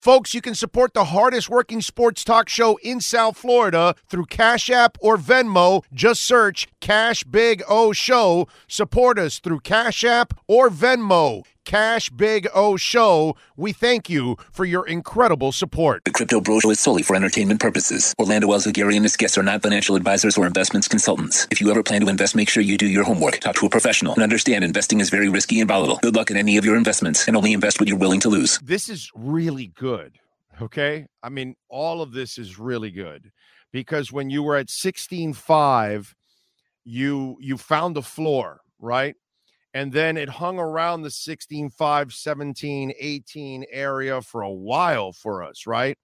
Folks, you can support the hardest working sports talk show in South Florida through Cash App or Venmo. Just search Cash Big O Show. Support us through Cash App or Venmo. Cash Big O Show. We thank you for your incredible support. The Crypto Bro Show is solely for entertainment purposes. Orlando Wells Alzagari and his guests are not financial advisors or investments consultants. If you ever plan to invest, make sure you do your homework, talk to a professional, and understand investing is very risky and volatile. Good luck in any of your investments, and only invest what you're willing to lose. This is really good. Okay. I mean, all of this is really good because when you were at 16.5, you you found the floor, right? And then it hung around the 16 5 17 18 area for a while for us right?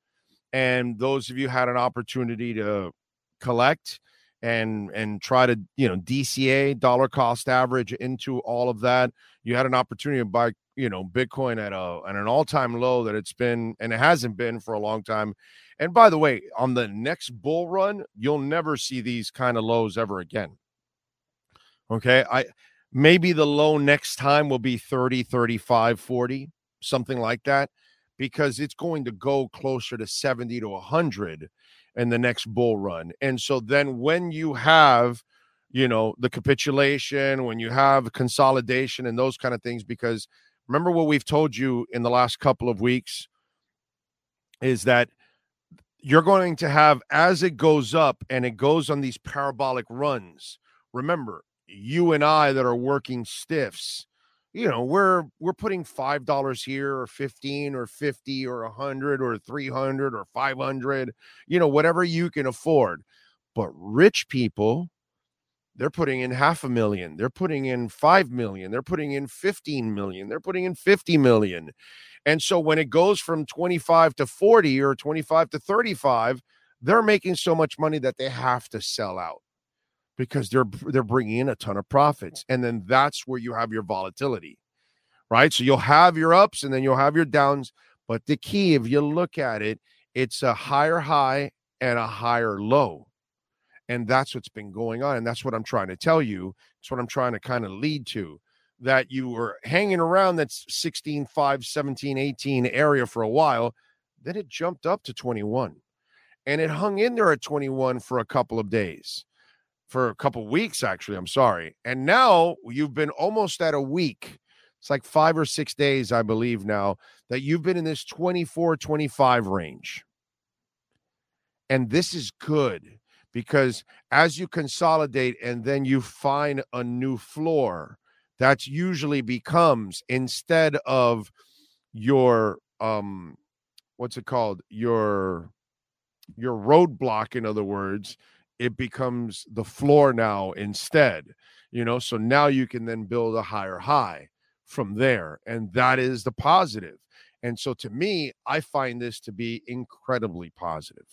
And those of you had an opportunity to collect and and try to you know dca dollar cost average into all of that you had an opportunity to buy you know bitcoin at a at an all-time low that it's been and it hasn't been for a long time. And by the way on the next bull run you'll never see these kind of lows ever again. Okay? I Maybe the low next time will be 30, 35, 40, something like that, because it's going to go closer to 70 to 100 in the next bull run. And so then when you have, you know, the capitulation, when you have consolidation and those kind of things, because remember what we've told you in the last couple of weeks is that you're going to have as it goes up and it goes on these parabolic runs. Remember, you and I that are working stiffs, you know, we're we're putting five dollars here or fifteen or fifty or a hundred or three hundred or five hundred, you know, whatever you can afford. But rich people, they're putting in half a million, they're putting in five million, they're putting in 15 million, they're putting in 50 million. And so when it goes from 25 to 40 or 25 to 35, they're making so much money that they have to sell out because they're they're bringing in a ton of profits and then that's where you have your volatility right? So you'll have your ups and then you'll have your downs but the key if you look at it it's a higher high and a higher low and that's what's been going on and that's what i'm trying to tell you it's what i'm trying to kind of lead to that you were hanging around that 16 5 17 18 area for a while then it jumped up to 21 and it hung in there at 21 for a couple of days for a couple weeks, actually. I'm sorry. And now you've been almost at a week. It's like five or six days, I believe, now that you've been in this 24, 25 range. And this is good because as you consolidate and then you find a new floor, that's usually becomes instead of your um what's it called your your roadblock in other words it becomes the floor now instead you know? So now you can then build a higher high from there and that is the positive. And so to me i find this to be incredibly positive.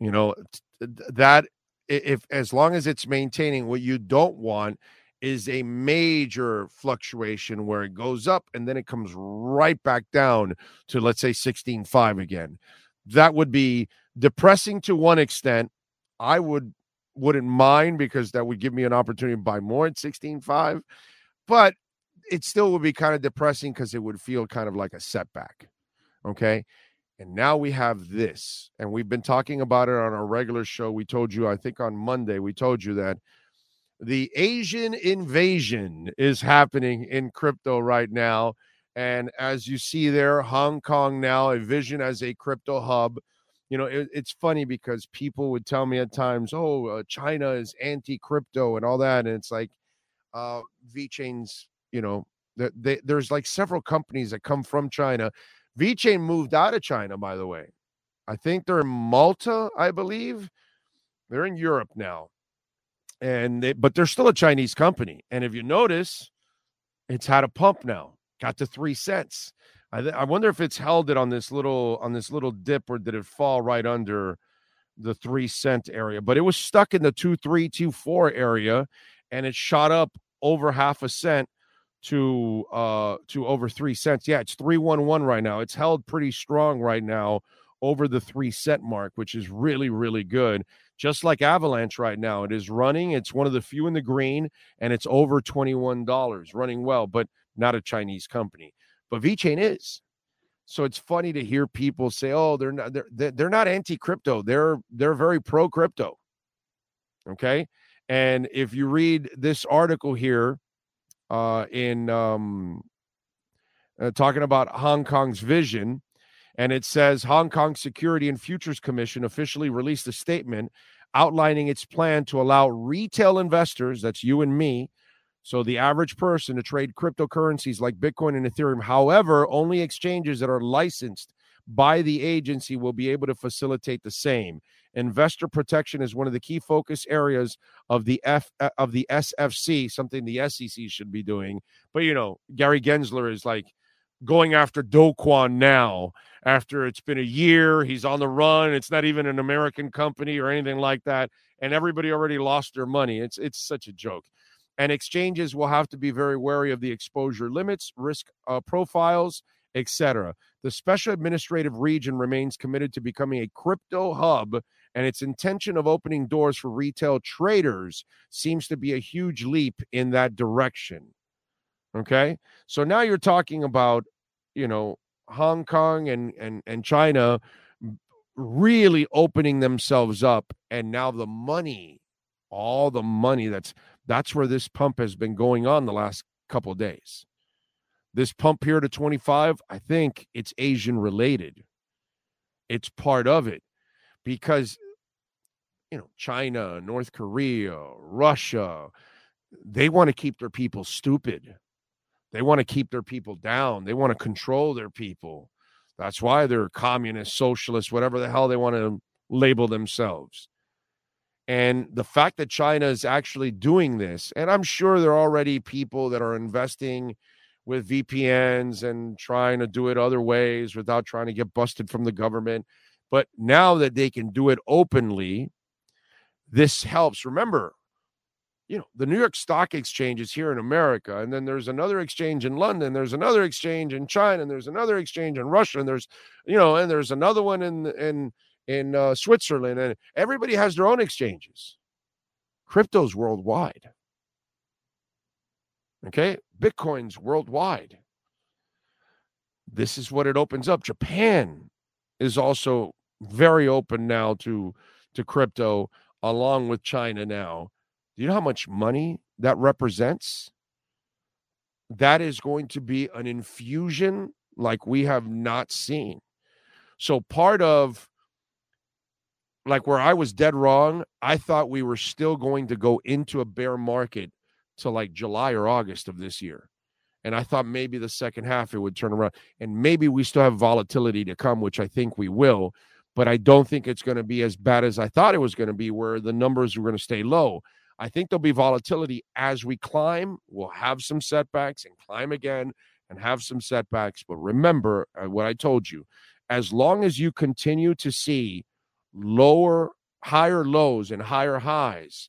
You know that if as long as it's maintaining what you don't want is a major fluctuation where it goes up and then it comes right back down to let's say 16.5 again. That would be depressing to one extent I would wouldn't mind because that would give me an opportunity to buy more at 16.5. But it still would be kind of depressing because it would feel kind of like a setback. Okay. And now we have this, and we've been talking about it on our regular show. We told you, I think on Monday, we told you that the Asian invasion is happening in crypto right now. And as you see there, Hong Kong now, a vision as a crypto hub you know, it, it's funny because people would tell me at times, "Oh, uh, China is anti-crypto and all that," and it's like, uh, VeChain's, you know, they, they, there's like several companies that come from China. VeChain moved out of China, by the way. I think they're in Malta, I believe. They're in Europe now, and they, but they're still a Chinese company. And if you notice, it's had a pump now, got to three cents. I, th- I wonder if it's held it on this little on this little dip or did it fall right under the three cent area? But it was stuck in the two three two four area, and it shot up over half a cent to uh to over three cents. Yeah, it's three one one right now. It's held pretty strong right now over the three cent mark, which is really really good. Just like Avalanche right now, it is running. It's one of the few in the green, and it's over twenty one dollars, running well, but not a Chinese company but VeChain is. So it's funny to hear people say, "Oh, they're not they're they're not anti-crypto. They're they're very pro-crypto." Okay? And if you read this article here uh in um uh, talking about Hong Kong's vision, and it says Hong Kong Security and Futures Commission officially released a statement outlining its plan to allow retail investors, that's you and me, so the average person to trade cryptocurrencies like Bitcoin and Ethereum. However, only exchanges that are licensed by the agency will be able to facilitate the same. Investor protection is one of the key focus areas of the F uh, of the SFC, something the SEC should be doing. But you know, Gary Gensler is like going after Do Kwon now after it's been a year. He's on the run. It's not even an American company or anything like that, and everybody already lost their money. It's it's such a joke. And exchanges will have to be very wary of the exposure limits, risk uh, profiles, etc. The special administrative region remains committed to becoming a crypto hub, and its intention of opening doors for retail traders seems to be a huge leap in that direction. Okay. So now you're talking about, you know, Hong Kong and and and China really opening themselves up and now the money all the money that's that's where this pump has been going on the last couple days this pump here to 25 i think it's asian related it's part of it because you know china north korea russia they want to keep their people stupid they want to keep their people down. They want to control their people. That's why they're communist, socialist, whatever the hell they want to label themselves. And the fact that China is actually doing this, and I'm sure there are already people that are investing with VPNs and trying to do it other ways without trying to get busted from the government. But now that they can do it openly, this helps. Remember, you know, the New York Stock Exchange is here in America, and then there's another exchange in London, there's another exchange in China, and there's another exchange in Russia, and there's, you know, and there's another one in in in uh, Switzerland, and everybody has their own exchanges. Crypto's worldwide. Okay, Bitcoin's worldwide. This is what it opens up. Japan is also very open now to to crypto, along with China now do you know how much money that represents? That is going to be an infusion like we have not seen. So, part of like where I was dead wrong, I thought we were still going to go into a bear market to like July or August of this year. And I thought maybe the second half it would turn around and maybe we still have volatility to come, which I think we will. But I don't think it's going to be as bad as I thought it was going to be, where the numbers are going to stay low. I think there'll be volatility as we climb. We'll have some setbacks and climb again and have some setbacks. But remember uh, what I told you as long as you continue to see lower, higher lows and higher highs,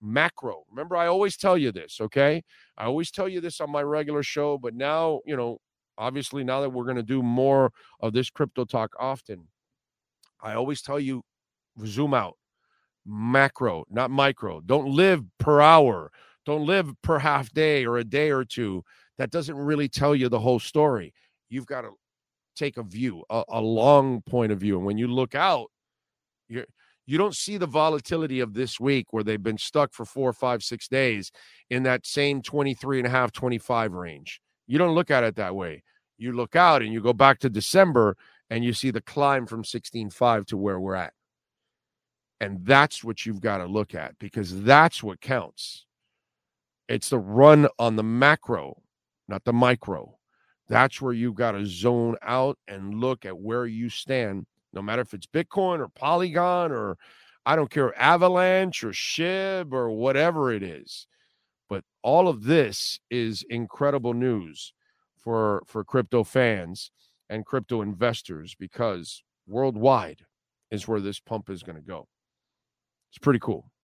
macro. Remember, I always tell you this, okay? I always tell you this on my regular show, but now, you know, obviously, now that we're going to do more of this crypto talk often, I always tell you zoom out macro, not micro. Don't live per hour. Don't live per half day or a day or two. That doesn't really tell you the whole story. You've got to take a view, a, a long point of view. And when you look out, you're you don't see the volatility of this week where they've been stuck for four, five, six days in that same 23 and a half, 25 range. You don't look at it that way. You look out and you go back to December and you see the climb from 16.5 to where we're at. And that's what you've got to look at because that's what counts. It's the run on the macro, not the micro. That's where you've got to zone out and look at where you stand, no matter if it's Bitcoin or Polygon or I don't care, Avalanche or SHIB or whatever it is. But all of this is incredible news for, for crypto fans and crypto investors because worldwide is where this pump is going to go. It's pretty cool.